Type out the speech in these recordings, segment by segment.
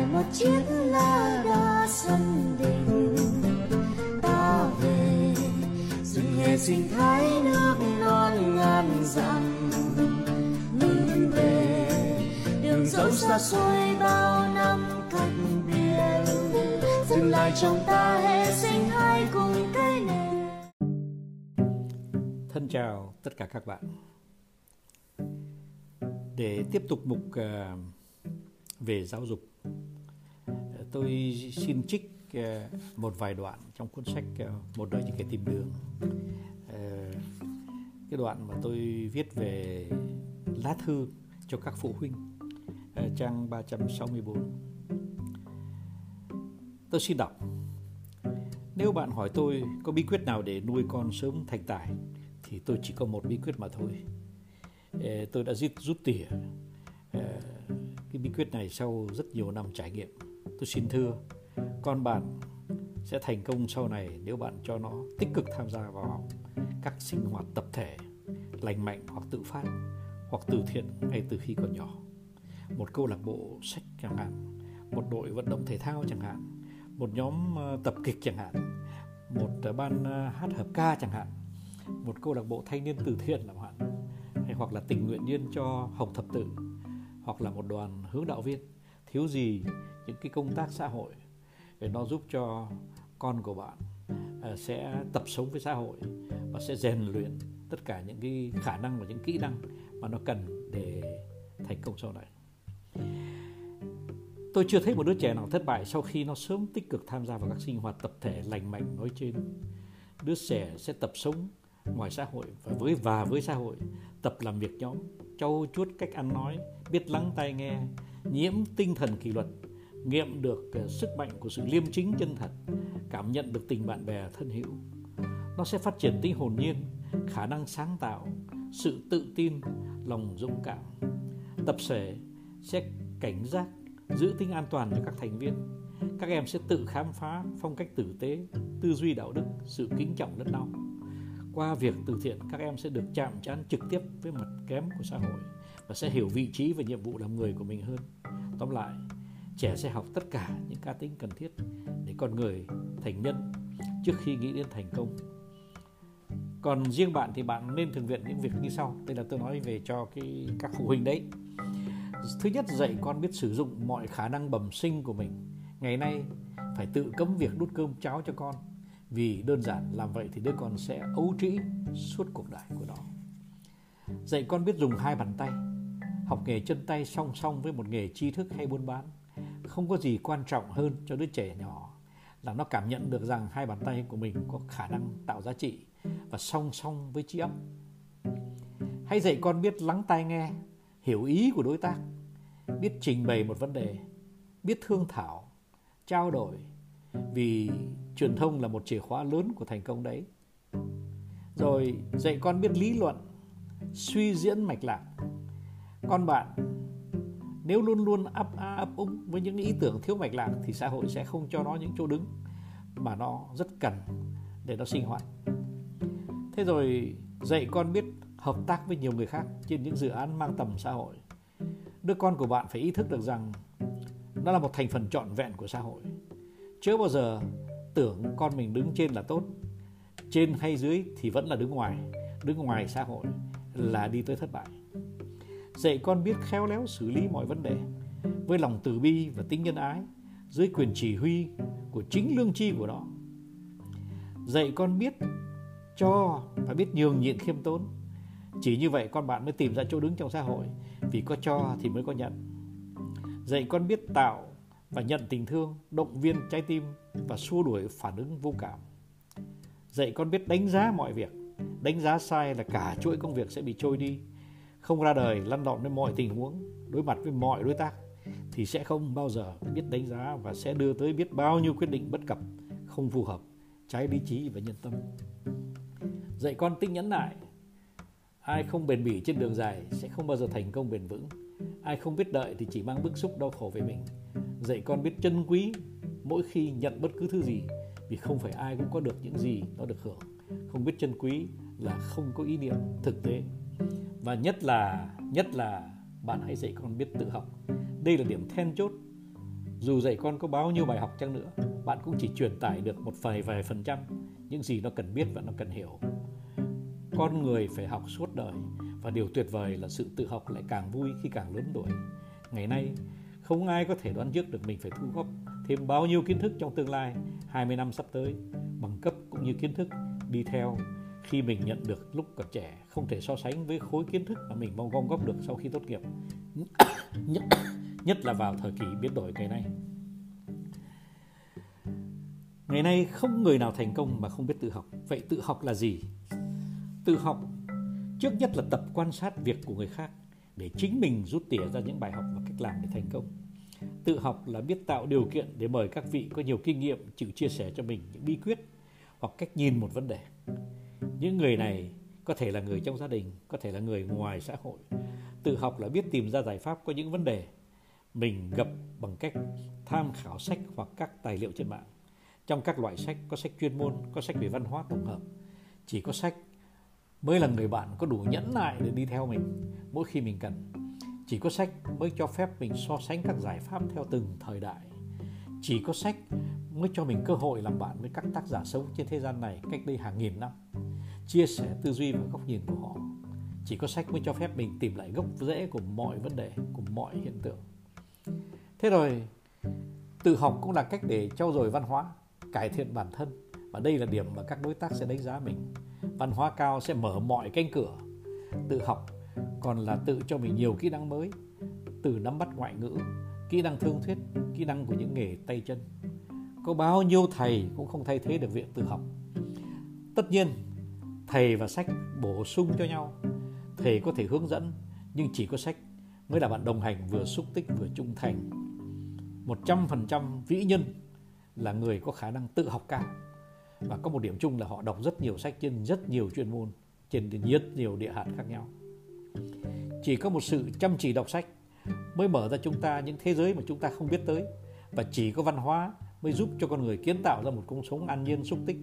lại một chiếc lá đa sân đình. Ta về rừng hệ sinh thái nước non ngàn dặm. Mình về đường dẫu xa xôi bao năm cách biệt. Dừng lại trong ta hệ sinh thái cùng cây nền. Thân chào tất cả các bạn. Để tiếp tục mục uh, về giáo dục tôi xin trích ờ, một vài đoạn trong cuốn sách ờ, một đời những kẻ tìm đường. Ờ, cái đoạn mà tôi viết về lá thư cho các phụ huynh trang 364 tôi xin đọc. Nếu bạn hỏi tôi có bí quyết nào để nuôi con sớm thành tài thì tôi chỉ có một bí quyết mà thôi. Tôi đã rút, rút tỉa cái bí quyết này sau rất nhiều năm trải nghiệm. Tôi xin thưa, con bạn sẽ thành công sau này nếu bạn cho nó tích cực tham gia vào các sinh hoạt tập thể, lành mạnh hoặc tự phát, hoặc từ thiện ngay từ khi còn nhỏ. Một câu lạc bộ sách chẳng hạn, một đội vận động thể thao chẳng hạn, một nhóm ờ, tập kịch chẳng hạn, một ờ, ban ờ, hát hợp ca chẳng hạn, một câu lạc bộ thanh niên từ thiện chẳng hạn, hay hoặc là tình nguyện viên cho hồng thập tự hoặc là một đoàn hướng đạo viên, thiếu gì những cái công tác xã hội để nó giúp cho con của bạn à, sẽ tập sống với xã hội và sẽ rèn luyện tất cả những cái khả năng và những kỹ năng mà nó cần để thành công sau này. Tôi chưa thấy một đứa trẻ nào thất bại sau khi nó sớm tích cực tham gia vào các sinh hoạt tập thể lành mạnh nói trên. Đứa trẻ sẽ tập sống ngoài xã hội và với và với xã hội, tập làm việc nhóm trau chuốt cách ăn nói, biết lắng tai nghe, nhiễm tinh thần kỷ luật, nghiệm được ờ, sức mạnh của sự liêm chính chân thật, cảm nhận được tình bạn bè thân hữu. Nó sẽ phát triển tính hồn nhiên, khả năng sáng tạo, sự tự tin, lòng dũng cảm. Tập thể sẽ cảnh giác, giữ tính an toàn cho các thành viên. Các em sẽ tự khám phá phong cách tử tế, tư duy đạo đức, sự kính trọng lẫn nhau. Qua việc từ thiện, các em sẽ được chạm trán trực tiếp với mặt kém của xã hội và sẽ hiểu vị trí và nhiệm vụ làm người của mình hơn. Tóm lại, trẻ sẽ học tất cả những cá tính cần thiết để con người thành nhân trước khi nghĩ đến thành công. Còn riêng bạn thì bạn nên thực hiện những việc như sau. Đây là tôi nói về cho cái các phụ huynh đấy. Thứ nhất, dạy con biết sử dụng mọi khả năng bẩm sinh của mình. Ngày nay, phải tự cấm việc đút cơm cháo cho con. Vì đơn giản làm vậy thì đứa con sẽ ấu trĩ suốt cuộc đời của nó dạy con biết dùng hai bàn tay. Học nghề chân tay song song với một nghề tri thức hay buôn bán. Không có gì quan trọng hơn cho đứa trẻ nhỏ là nó cảm nhận được rằng hai bàn tay của mình có khả năng tạo giá trị và song song với trí óc. Hãy dạy con biết lắng tai nghe, hiểu ý của đối tác, biết trình bày một vấn đề, biết thương thảo, trao đổi, vì truyền thông là một chìa khóa lớn của thành công đấy. Rồi dạy con biết lý luận suy diễn mạch lạc. Con bạn, nếu luôn luôn ấp a ấp úng với những ý tưởng thiếu mạch lạc thì xã hội sẽ không cho nó những chỗ đứng mà nó rất cần để nó sinh hoạt. Thế rồi, dạy con biết hợp tác với nhiều người khác trên những dự án mang tầm xã hội. Đứa con của bạn phải ý thức được rằng nó là một thành phần trọn vẹn của xã hội. Chưa bao giờ tưởng con mình đứng trên là tốt, trên hay dưới thì vẫn là đứng ngoài đứng ngoài xã hội. Ừ. là đi tới thất bại. Dạy con biết khéo léo xử lý mọi vấn đề, với lòng từ bi và tính nhân ái, dưới quyền chỉ huy của chính lương tri của nó. Dạy con biết cho và biết nhường nhịn khiêm tốn. Chỉ như vậy con bạn mới tìm ra chỗ đứng trong xã hội, vì có cho thì mới có nhận. Dạy con biết tạo và nhận tình thương, động viên trái tim và xua đuổi phản ứng vô cảm. Dạy con biết đánh giá mọi việc đánh giá sai là cả chuỗi công việc sẽ bị trôi đi. Không ra đời, lăn lộn với mọi tình huống, đối mặt với mọi đối tác, thì sẽ không bao giờ biết đánh giá và sẽ đưa tới biết bao nhiêu quyết định bất cập, không phù hợp, trái lý trí và nhân tâm. Dạy con tinh nhẫn lại. Ai không bền bỉ trên đường dài sẽ không bao giờ thành công bền vững. Ai không biết đợi thì chỉ mang bức xúc đau khổ về mình. Dạy con biết trân quý mỗi khi nhận bất cứ thứ gì, vì không phải ai cũng có được những gì nó được hưởng không biết trân quý là không có ý niệm thực tế. Và nhất là nhất là bạn hãy dạy con biết tự học. Đây là điểm then chốt. Dù dạy con có bao nhiêu bài học chăng nữa, bạn cũng chỉ truyền tải được một vài vài phần trăm những gì nó cần biết và nó cần hiểu. Con người phải học suốt đời và điều tuyệt vời là sự tự học lại càng vui khi càng lớn tuổi. Ngày nay, không ai có thể đoán trước được mình phải thu góp thêm bao nhiêu kiến thức trong tương lai 20 năm sắp tới, bằng cấp cũng như kiến thức đi theo. Khi mình nhận được lúc còn trẻ không thể so sánh với khối kiến thức mà mình mong gom góp được sau khi tốt nghiệp. Nhất, nhất là vào thời kỳ biến đổi ngày nay. Ngày nay không người nào thành công mà không biết tự học. Vậy tự học là gì? Tự học trước nhất là tập quan sát việc của người khác để chính mình rút tỉa ra những bài học và cách làm để thành công. Tự học là biết tạo điều kiện để mời các vị có nhiều kinh nghiệm chịu chia sẻ cho mình những bí quyết hoặc cách nhìn một vấn đề. Những người này có thể là người trong gia đình, có thể là người ngoài xã hội. Tự học là biết tìm ra giải pháp có những vấn đề mình gặp bằng cách tham khảo sách hoặc các tài liệu trên mạng. Trong các loại sách, có sách chuyên môn, có sách về văn hóa tổng hợp. Chỉ có sách mới là người bạn có đủ nhẫn nại để đi theo mình mỗi khi mình cần. Chỉ có sách mới cho phép mình so sánh các giải pháp theo từng thời đại. Chỉ có sách mới cho mình cơ hội làm bạn với các tác giả sống trên thế gian này cách đây hàng nghìn năm. Chia sẻ tư duy và góc nhìn của họ. Chỉ có sách mới cho phép mình tìm lại gốc rễ của mọi vấn đề, của mọi hiện tượng. Thế rồi, tự học cũng là cách để trau dồi văn hóa, cải thiện bản thân. Và đây là điểm mà các đối tác sẽ đánh giá mình. Văn hóa cao sẽ mở mọi cánh cửa. Tự học còn là tự cho mình nhiều kỹ năng mới. Từ nắm bắt ngoại ngữ, kỹ năng thương thuyết, kỹ năng của những nghề tay chân có bao nhiêu thầy cũng không thay thế được viện tự học. Tất nhiên, thầy và sách bổ sung cho nhau. Thầy có thể hướng dẫn, nhưng chỉ có sách mới là bạn đồng hành vừa xúc tích vừa trung thành. 100% vĩ nhân là người có khả năng tự học cao. Và có một điểm chung là họ đọc rất nhiều sách trên rất nhiều chuyên môn, trên rất nhiều địa hạt khác nhau. Chỉ có một sự chăm chỉ đọc sách mới mở ra chúng ta những thế giới mà chúng ta không biết tới. Và chỉ có văn hóa mới giúp cho con người kiến tạo ra một cuộc sống an nhiên xúc tích.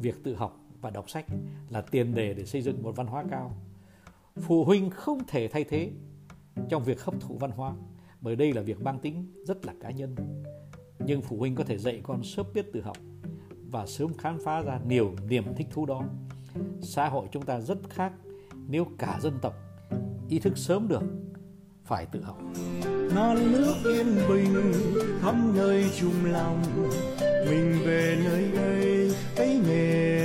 Việc tự học và đọc sách là tiền đề để xây dựng một văn hóa cao. Phụ huynh không thể thay thế trong việc hấp thụ văn hóa bởi đây là việc mang tính rất là cá nhân. Nhưng phụ huynh có thể dạy con sớm biết tự học và sớm khám phá ra nhiều niềm thích thú đó. Xã hội chúng ta rất khác nếu cả dân tộc ý thức sớm được phải tự học non nước yên bình khắp nơi chung lòng. Mình về nơi đây cái nghề